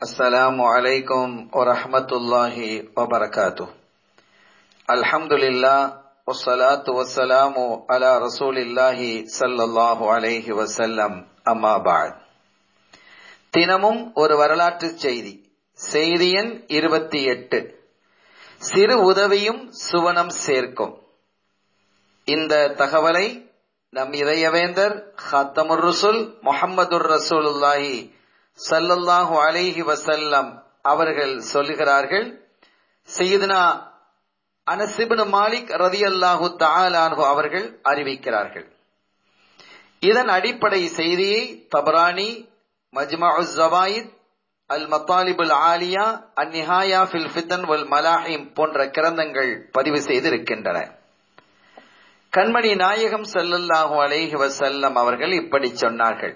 السلام عليكم ورحمة الله وبركاته الحمد لله والصلاة والسلام على رسول الله صلى الله عليه وسلم أما بعد தினமும் ஒரு வரலாற்று செய்தி செய்தி எண் இருபத்தி எட்டு சிறு உதவியும் சுவனம் சேர்க்கும் இந்த தகவலை நம் இதயவேந்தர் ஹத்தமுர் ரசூல் முகமதுர் ரசூலுல்லாஹி சல்லல்லாஹு அலைஹி வசல்லம் அவர்கள் சொல்லுகிறார்கள் செய்தனா அனசிபின் மாலிக் ரதி அல்லாஹு தாலானு அவர்கள் அறிவிக்கிறார்கள். இதன் அடிப்படை செய்தியை தபரானி மஜ்மா ஜவாயித் அல் மத்தாலிபுல் ஆலியா அந்நிஹாயா நிஹாயா ஃபில் ஃபித்தன் வல் மலாஹிம் போன்ற கிரந்தங்கள் பதிவு செய்திருக்கின்றன. கண்மணி நாயகம் செல்லல்லாஹு அலேஹி வசல்லம் அவர்கள் இப்படி சொன்னார்கள்.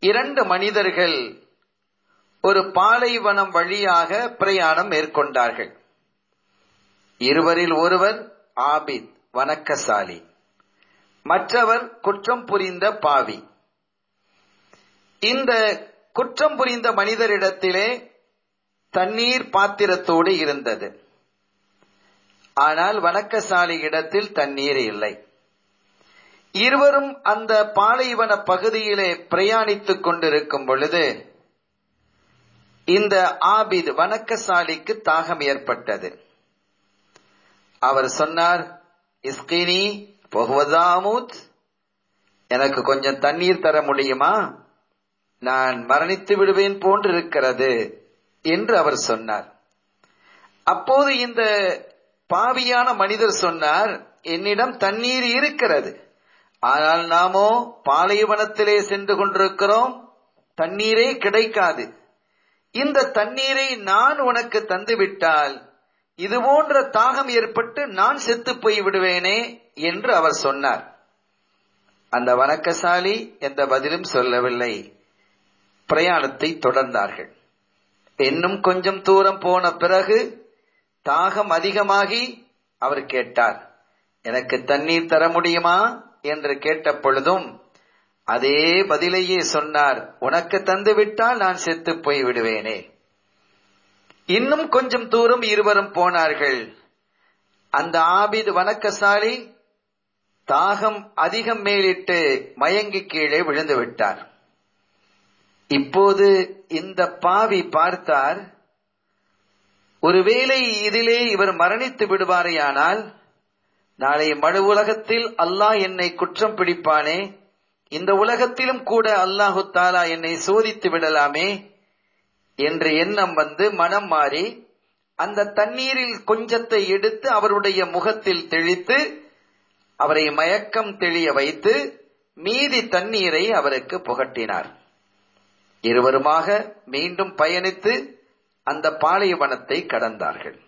இரண்டு மனிதர்கள் ஒரு பாலைவனம் வழியாக பிரயாணம் மேற்கொண்டார்கள். இருவரில் ஒருவர் ஆபித் வணக்கசாலி. மற்றவர் குற்றம் புரிந்த பாவி. இந்த குற்றம் புரிந்த மனிதரிடத்திலே தண்ணீர் பாத்திரத்தோடு இருந்தது. ஆனால் வணக்கசாலி இடத்தில் தண்ணீர் இல்லை. இருவரும் அந்த பாலைவன பகுதியிலே பிரயாணித்துக் கொண்டிருக்கும் பொழுது இந்த ஆபித் வணக்கசாலிக்கு தாகம் ஏற்பட்டது. அவர் சொன்னார் இஸ்கினி பொகுவதாமூத் எனக்கு கொஞ்சம் தண்ணீர் தர முடியுமா? நான் மரணித்து விடுவேன் போன்றிருக்கிறது என்று அவர் சொன்னார். அப்போது இந்த பாவியான மனிதர் சொன்னார் என்னிடம் தண்ணீர் இருக்கிறது. ஆனால் நாமோ பாலைவனத்திலே சென்று கொண்டிருக்கிறோம். தண்ணீரே கிடைக்காது. இந்த தண்ணீரை நான் உனக்கு தந்துவிட்டால் இது போன்ற தாகம் ஏற்பட்டு நான் செத்து போய் விடுவேனே என்று அவர் சொன்னார். அந்த வணக்கசாலி எந்த பதிலும் சொல்லவில்லை. பிரயாணத்தை தொடர்ந்தார்கள். இன்னும் கொஞ்சம் தூரம் போன பிறகு தாகம் அதிகமாகி அவர் கேட்டார் எனக்கு தண்ணீர் தர முடியுமா? என்று கேட்ட பொழுதும் அதே பதிலையே சொன்னார். உனக்கு தந்து விட்டால் நான் செத்து போய் விடுவேனே இன்னும் கொஞ்சம் தூரம் இருவரும் போனார்கள். அந்த ஆபித் வணக்கசாலி தாகம் அதிகம் மேலிட்டு மயங்கி கீழே விழுந்து விட்டார். இப்போது இந்த பாவி பார்த்தார் ஒருவேளை இதிலே இவர் மரணித்து விடுவாரேயானால் நாளை மறு உலகத்தில் அல்லாஹ் என்னை குற்றம் பிடிப்பானே? இந்த உலகத்திலும் கூட அல்லாஹு தாலா என்னை சோதித்து விடலாமே? என்ற எண்ணம் வந்து மனம் மாறி அந்த தண்ணீரில் கொஞ்சத்தை எடுத்து அவருடைய முகத்தில் தெளித்து அவரை மயக்கம் தெளிய வைத்து மீதி தண்ணீரை அவருக்கு புகட்டினார். இருவருமாக மீண்டும் பயணித்து அந்த பாலைவனத்தை கடந்தார்கள்.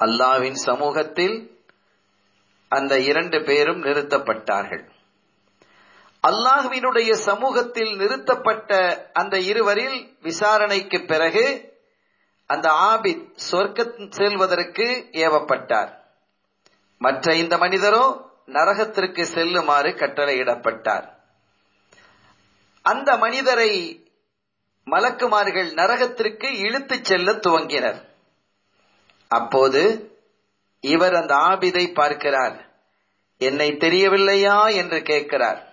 அல்லாவின் சமூகத்தில் அந்த இரண்டு பேரும் நிறுத்தப்பட்டார்கள். அல்லாஹுவினுடைய சமூகத்தில் நிறுத்தப்பட்ட அந்த இருவரில் விசாரணைக்கு பிறகு அந்த ஆபித் சொர்க்க செல்வதற்கு ஏவப்பட்டார். மற்ற இந்த மனிதரோ நரகத்திற்கு செல்லுமாறு கட்டளையிடப்பட்டார். அந்த மனிதரை மலக்குமார்கள் நரகத்திற்கு இழுத்துச் செல்ல துவங்கினர். அப்போது இவர் அந்த ஆபிதை பார்க்கிறார். என்னை தெரியவில்லையா என்று கேட்கிறார்.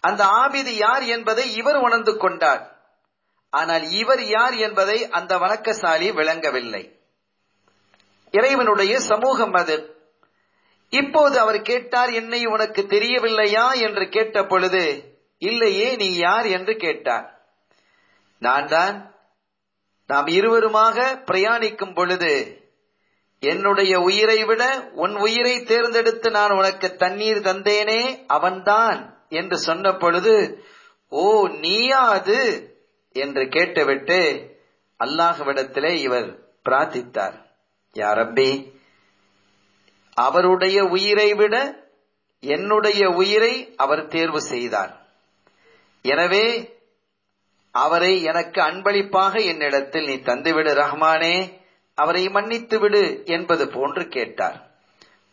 அந்த ஆபிது யார் என்பதை இவர் உணர்ந்து கொண்டார். ஆனால் இவர் யார் என்பதை அந்த வணக்கசாலி விளங்கவில்லை. இறைவனுடைய சமூகம் அது. இப்போது அவர் கேட்டார் என்னை உனக்கு தெரியவில்லையா? என்று கேட்ட பொழுது இல்லையே நீ யார்? என்று கேட்டார். நான் தான் நாம் இருவருமாக பிரயாணிக்கும் பொழுது என்னுடைய உயிரை விட உன் உயிரை தேர்ந்தெடுத்து நான் உனக்கு தண்ணீர் தந்தேனே அவன்தான் என்று சொன்ன பொழுது ஓ நீயா அது? என்று கேட்டுவிட்டு அல்லாஹ்விடத்திலே இவர் பிரார்த்தித்தார். யாரப்பி அவருடைய உயிரை விட என்னுடைய உயிரை அவர் தேர்வு செய்தார். எனவே அவரை எனக்கு அன்பளிப்பாக என்னிடத்தில் நீ தந்துவிடு ரஹ்மானே. அவரை மன்னித்து விடு என்பது போன்று கேட்டார்.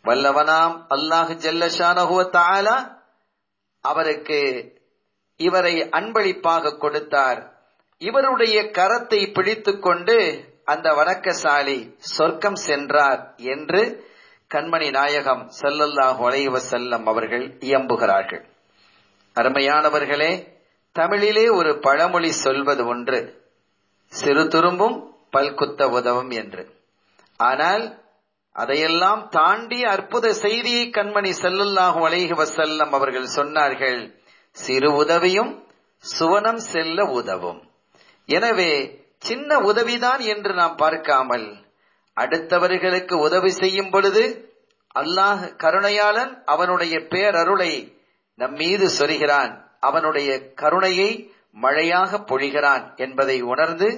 வல்லவனாம் அல்லாஹ் ஜல்லஷானஹுவ அவருக்கு இவரை அன்பளிப்பாக கொடுத்தார். இவருடைய கரத்தை பிடித்துக் கொண்டு அந்த வணக்கசாலி சொர்க்கம் சென்றார் என்று கண்மணி நாயகம் செல்லல்லாஹ் அலைஹி செல்லம் அவர்கள் இயம்புகிறார்கள். அருமையானவர்களே தமிழிலே ஒரு பழமொழி சொல்வது ஒன்று. சிறு துரும்பும் பல்குத்த உதவும் என்று. ஆனால் அதையெல்லாம் தாண்டி அற்புத செய்தியை கண்மணி ஸல்லல்லாஹு அலைஹி வசல்லம் அவர்கள் சொன்னார்கள். சிறு உதவியும் சுவனம் செல்ல உதவும். எனவே சின்ன உதவிதான் என்று நாம் பார்க்காமல் அடுத்தவர்களுக்கு உதவி செய்யும் பொழுது அல்லாஹ் கருணையாளன் அவனுடைய பேரருளை நம் மீது சொல்கிறான். அவனுடைய கருணையை மழையாக பொழிகிறான் என்பதை உணர்ந்து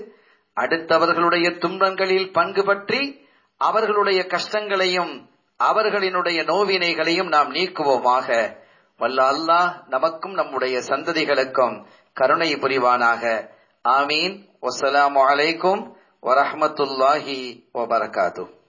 அடுத்தவர்களுடைய துன்பங்களில் பங்கு பற்றி அவர்களுடைய கஷ்டங்களையும் அவர்களினுடைய நோவினைகளையும் நாம் நீக்குவோமாக. வல்ல அல்லாஹ் நமக்கும் நம்முடைய சந்ததிகளுக்கும் கருணை புரிவானாக. ஆமீன். வசலாம் அலைக்கும் வரமத்துல்லாஹி வபரகாத்து